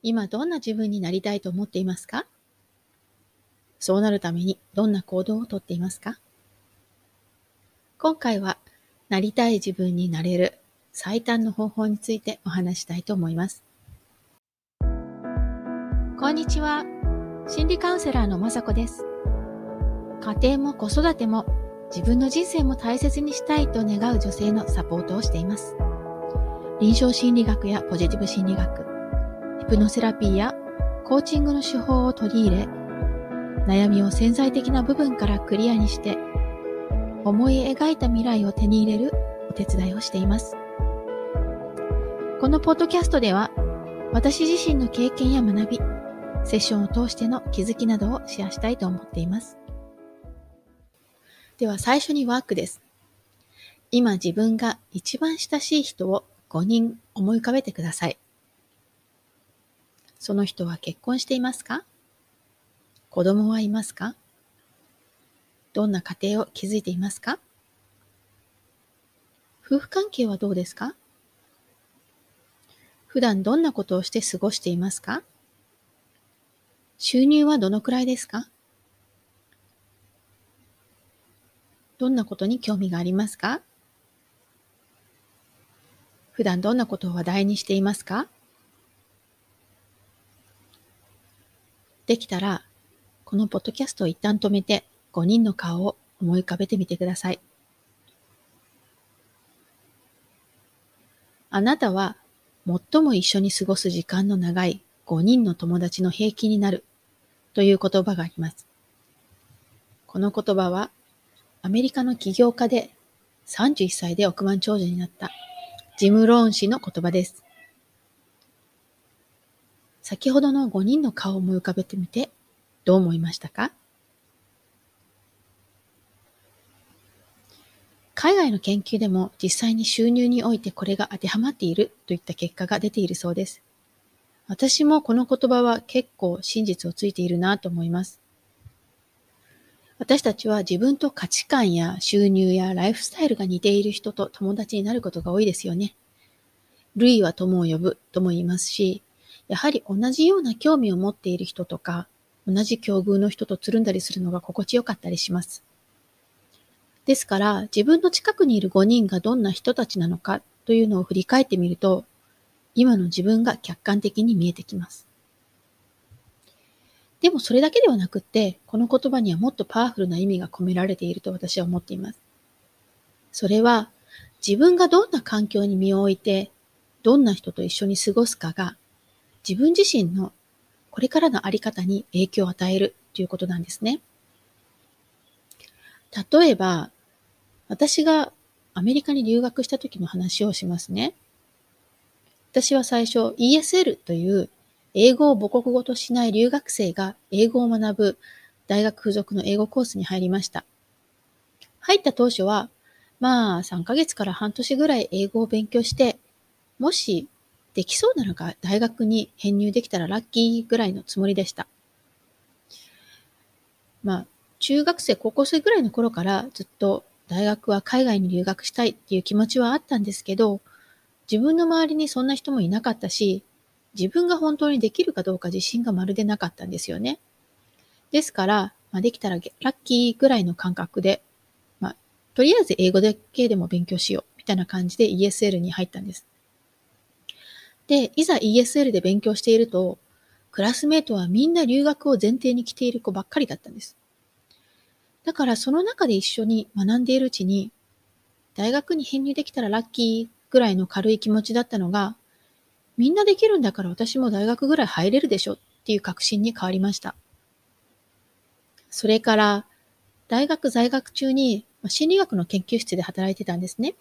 今どんな自分になりたいと思っていますか？そうなるためにどんな行動をとっていますか？今回はなりたい自分になれる最短の方法についてお話したいと思います。こんにちは。心理カウンセラーのまさこです。家庭も子育ても自分の人生も大切にしたいと願う女性のサポートをしています。臨床心理学やポジティブ心理学、プノセラピーやコーチングの手法を取り入れ、悩みを潜在的な部分からクリアにして、思い描いた未来を手に入れるお手伝いをしています。このポッドキャストでは、私自身の経験や学び、セッションを通しての気づきなどをシェアしたいと思っています。では最初にワークです。今自分が一番親しい人を5人思い浮かべてください。その人は結婚していますか？子供はいますか？どんな家庭を築いていますか？夫婦関係はどうですか？普段どんなことをして過ごしていますか？収入はどのくらいですか？どんなことに興味がありますか？普段どんなことを話題にしていますか？できたら、このポッドキャストを一旦止めて5人の顔を思い浮かべてみてください。あなたは最も一緒に過ごす時間の長い5人の友達の平均になるという言葉があります。この言葉はアメリカの起業家で31歳で億万長者になったジム・ローン氏の言葉です。先ほどの5人の顔を思い浮かべてみて、どう思いましたか？海外の研究でも実際に収入においてこれが当てはまっているといった結果が出ているそうです。私もこの言葉は結構真実をついているなと思います。私たちは自分と価値観や収入やライフスタイルが似ている人と友達になることが多いですよね。類は友を呼ぶとも言いますし、やはり同じような興味を持っている人とか、同じ境遇の人とつるんだりするのが心地よかったりします。ですから、自分の近くにいる5人がどんな人たちなのかというのを振り返ってみると、今の自分が客観的に見えてきます。でもそれだけではなくって、この言葉にはもっとパワフルな意味が込められていると私は思っています。それは、自分がどんな環境に身を置いて、どんな人と一緒に過ごすかが、自分自身のこれからのあり方に影響を与えるということなんですね。例えば、私がアメリカに留学した時の話をしますね。私は最初 ESL という英語を母国語としない留学生が英語を学ぶ大学付属の英語コースに入りました。入った当初は、まあ3ヶ月から半年ぐらい英語を勉強して、もしできそうなのが大学に編入できたらラッキーぐらいのつもりでした。まあ、中学生、高校生ぐらいの頃からずっと大学は海外に留学したいっていう気持ちはあったんですけど、自分の周りにそんな人もいなかったし、自分が本当にできるかどうか自信がまるでなかったんですよね。ですから、まあ、できたらラッキーぐらいの感覚で、まあ、とりあえず英語だけでも勉強しよう、みたいな感じで ESL に入ったんです。で、いざ ESL で勉強していると、クラスメートはみんな留学を前提に来ている子ばっかりだったんです。だからその中で一緒に学んでいるうちに、大学に編入できたらラッキーぐらいの軽い気持ちだったのが、みんなできるんだから私も大学ぐらい入れるでしょっていう確信に変わりました。それから、大学在学中に心理学の研究室で働いてたんですね。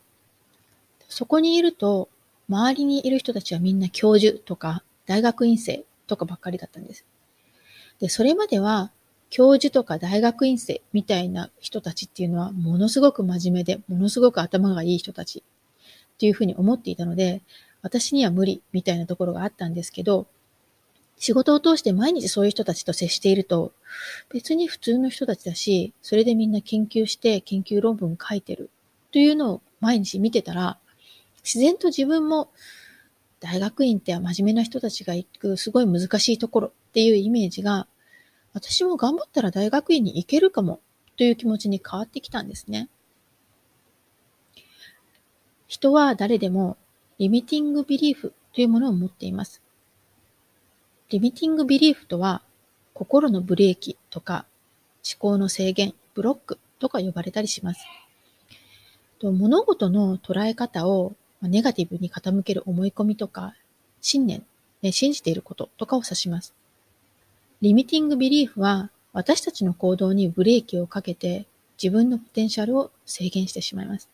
そこにいると、周りにいる人たちはみんな教授とか大学院生とかばっかりだったんです。で、それまでは教授とか大学院生みたいな人たちっていうのはものすごく真面目で、ものすごく頭がいい人たちっていうふうに思っていたので、私には無理みたいなところがあったんですけど、仕事を通して毎日そういう人たちと接していると、別に普通の人たちだし、それでみんな研究して研究論文書いてるというのを毎日見てたら、自然と自分も大学院って真面目な人たちが行くすごい難しいところっていうイメージが、私も頑張ったら大学院に行けるかもという気持ちに変わってきたんですね。人は誰でもリミティングビリーフというものを持っています。リミティングビリーフとは心のブレーキとか思考の制限、ブロックとか呼ばれたりします。物事の捉え方をネガティブに傾ける思い込みとか信念、信じていることとかを指します。リミティングビリーフは私たちの行動にブレーキをかけて自分のポテンシャルを制限してしまいます。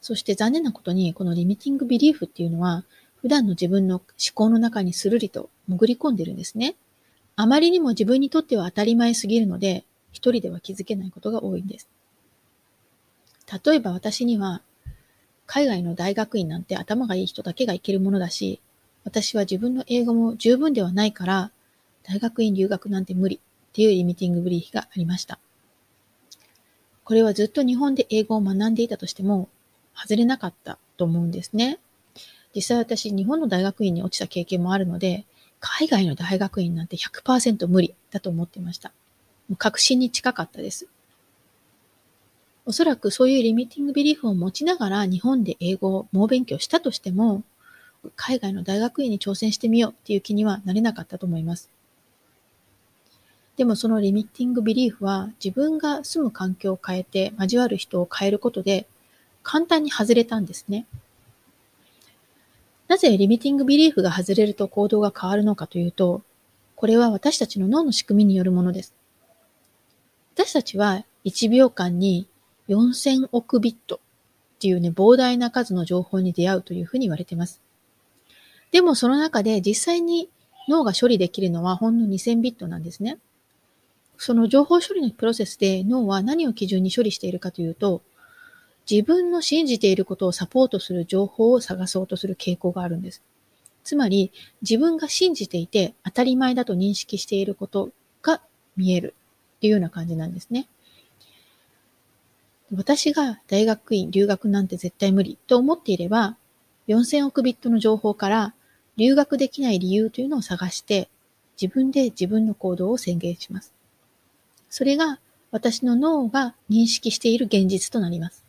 そして残念なことにこのリミティングビリーフっていうのは普段の自分の思考の中にスルリと潜り込んでるんですね。あまりにも自分にとっては当たり前すぎるので一人では気づけないことが多いんです。例えば私には海外の大学院なんて頭がいい人だけが行けるものだし私は自分の英語も十分ではないから大学院留学なんて無理っていうリミティングブリーフがありました。これはずっと日本で英語を学んでいたとしても、外れなかったと思うんですね。実際私、日本の大学院に落ちた経験もあるので、海外の大学院なんて100%無理だと思ってました。確信に近かったです。おそらくそういうリミッティングビリーフを持ちながら日本で英語を猛勉強したとしても、海外の大学院に挑戦してみようっていう気にはなれなかったと思います。でもそのリミッティングビリーフは自分が住む環境を変えて交わる人を変えることで簡単に外れたんですね。なぜリミッティングビリーフが外れると行動が変わるのかというと、これは私たちの脳の仕組みによるものです。私たちは1秒間に4000億ビットっていうね、膨大な数の情報に出会うというふうに言われています。でもその中で実際に脳が処理できるのはほんの2000ビットなんですね。その情報処理のプロセスで脳は何を基準に処理しているかというと、自分の信じていることをサポートする情報を探そうとする傾向があるんです。つまり、自分が信じていて当たり前だと認識していることが見えるっていうような感じなんですね。私が大学院留学なんて絶対無理と思っていれば、4000億ビットの情報から留学できない理由というのを探して、自分で自分の行動を宣言します。それが私の脳が認識している現実となります。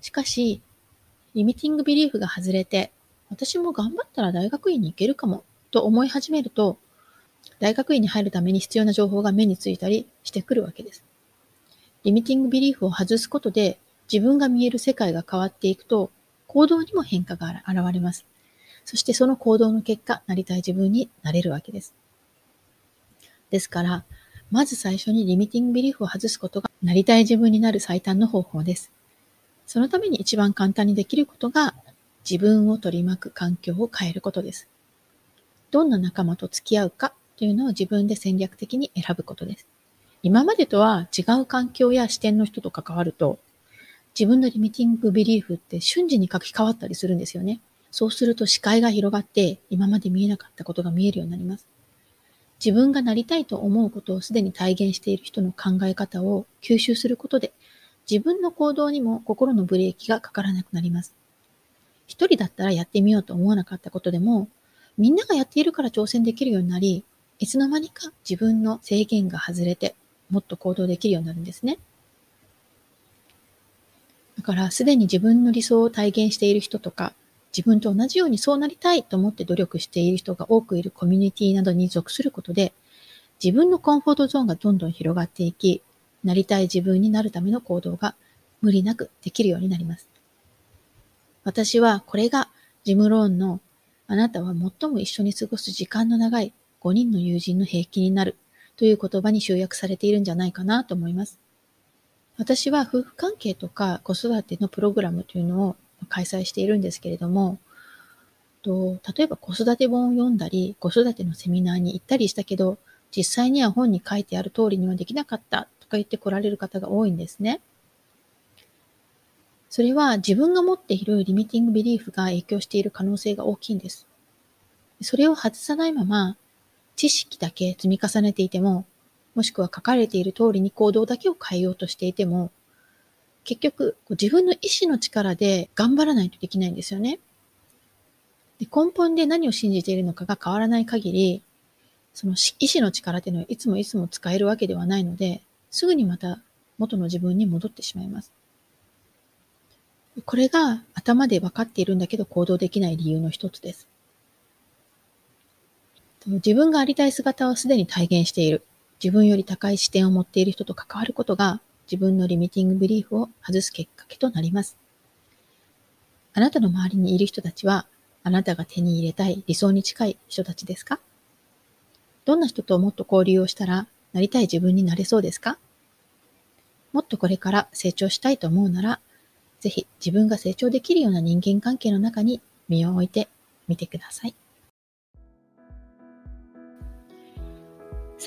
しかし、リミティングビリーフが外れて、私も頑張ったら大学院に行けるかもと思い始めると、大学院に入るために必要な情報が目についたりしてくるわけです。リミティングビリーフを外すことで自分が見える世界が変わっていくと行動にも変化が現れます。そしてその行動の結果、なりたい自分になれるわけです。ですから、まず最初にリミティングビリーフを外すことがなりたい自分になる最短の方法です。そのために一番簡単にできることが自分を取り巻く環境を変えることです。どんな仲間と付き合うかというのを自分で戦略的に選ぶことです。今までとは違う環境や視点の人と関わると、自分のリミティングビリーフって瞬時に書き換わったりするんですよね。そうすると視界が広がって今まで見えなかったことが見えるようになります。自分がなりたいと思うことをすでに体現している人の考え方を吸収することで、自分の行動にも心のブレーキがかからなくなります。一人だったらやってみようと思わなかったことでも、みんながやっているから挑戦できるようになり、いつの間にか自分の制限が外れて、もっと行動できるようになるんですね。だから、すでに自分の理想を体現している人とか、自分と同じようにそうなりたいと思って努力している人が多くいるコミュニティなどに属することで、自分のコンフォートゾーンがどんどん広がっていき、なりたい自分になるための行動が無理なくできるようになります。私はこれがジムローンのあなたは最も一緒に過ごす時間の長い5人の友人の平均になるという言葉に集約されているんじゃないかなと思います。私は夫婦関係とか子育てのプログラムというのを開催しているんですけれども、と例えば子育て本を読んだり、子育てのセミナーに行ったりしたけど、実際には本に書いてある通りにはできなかったとか言って来られる方が多いんですね。それは自分が持っているリミティングビリーフが影響している可能性が大きいんです。それを外さないまま、知識だけ積み重ねていても、もしくは書かれている通りに行動だけを変えようとしていても、結局、自分の意志の力で頑張らないとできないんですよね。で根本で何を信じているのかが変わらない限り、その意志の力っていうのはいつもいつも使えるわけではないので、すぐにまた元の自分に戻ってしまいます。これが頭で分かっているんだけど行動できない理由の一つです。自分がありたい姿をすでに体現している。自分より高い視点を持っている人と関わることが自分のリミティングビリーフを外すきっかけとなります。あなたの周りにいる人たちは、あなたが手に入れたい理想に近い人たちですか？どんな人ともっと交流をしたら、なりたい自分になれそうですか？もっとこれから成長したいと思うなら、ぜひ自分が成長できるような人間関係の中に身を置いてみてください。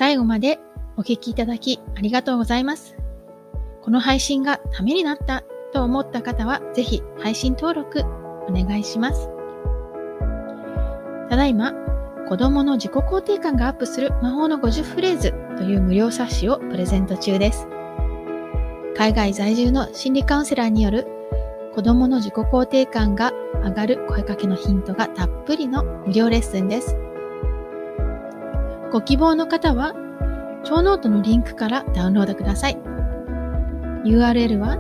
最後までお聴きいただきありがとうございます。この配信がためになったと思った方は、ぜひ配信登録お願いします。ただいま、子供の自己肯定感がアップする魔法の50フレーズという無料冊子をプレゼント中です。海外在住の心理カウンセラーによる子供の自己肯定感が上がる声かけのヒントがたっぷりの無料レッスンです。ご希望の方は、超ノートのリンクからダウンロードください。URL は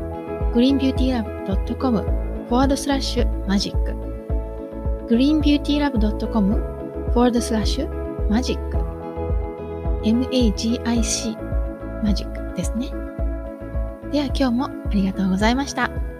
greenbeautylab.com forward slash magic greenbeautylab.com forward slash magic magic マジックですね。では今日もありがとうございました。